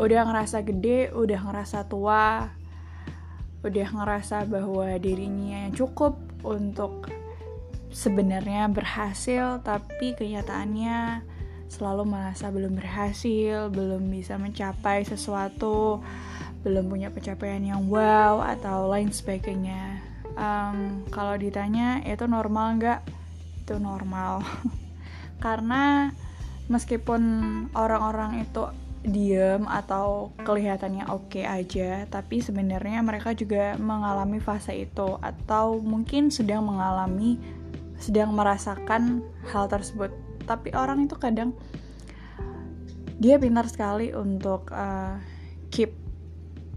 udah ngerasa gede udah ngerasa tua udah ngerasa bahwa dirinya yang cukup untuk sebenarnya berhasil tapi kenyataannya selalu merasa belum berhasil belum bisa mencapai sesuatu belum punya pencapaian yang wow atau lain sebagainya. Um, kalau ditanya itu normal nggak? Itu normal. Karena meskipun orang-orang itu diem atau kelihatannya oke okay aja, tapi sebenarnya mereka juga mengalami fase itu atau mungkin sedang mengalami sedang merasakan hal tersebut. Tapi orang itu kadang dia pintar sekali untuk uh, keep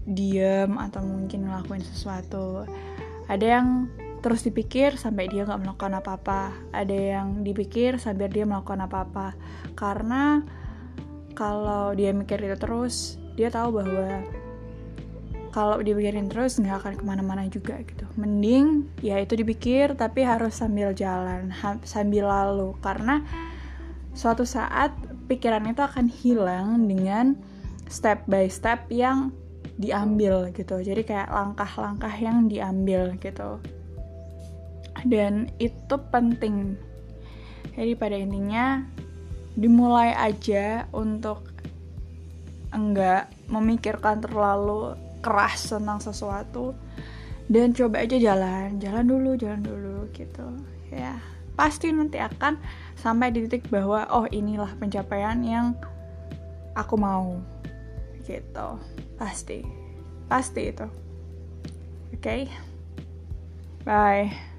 diem atau mungkin ngelakuin sesuatu. Ada yang terus dipikir sampai dia nggak melakukan apa-apa. Ada yang dipikir sampai dia melakukan apa-apa. Karena kalau dia mikir itu terus dia tahu bahwa kalau dipikirin terus nggak akan ke mana-mana juga gitu. Mending ya itu dipikir tapi harus sambil jalan sambil lalu. Karena suatu saat pikiran itu akan hilang dengan step by step yang diambil gitu. Jadi kayak langkah-langkah yang diambil gitu. Dan itu penting. Jadi pada intinya dimulai aja untuk enggak memikirkan terlalu keras tentang sesuatu. Dan coba aja jalan jalan dulu jalan dulu gitu. Ya pasti nanti akan sampai di titik bahwa oh inilah pencapaian yang aku mau. Gitu. Pasti. Pasti itu. Oke? Okay? bye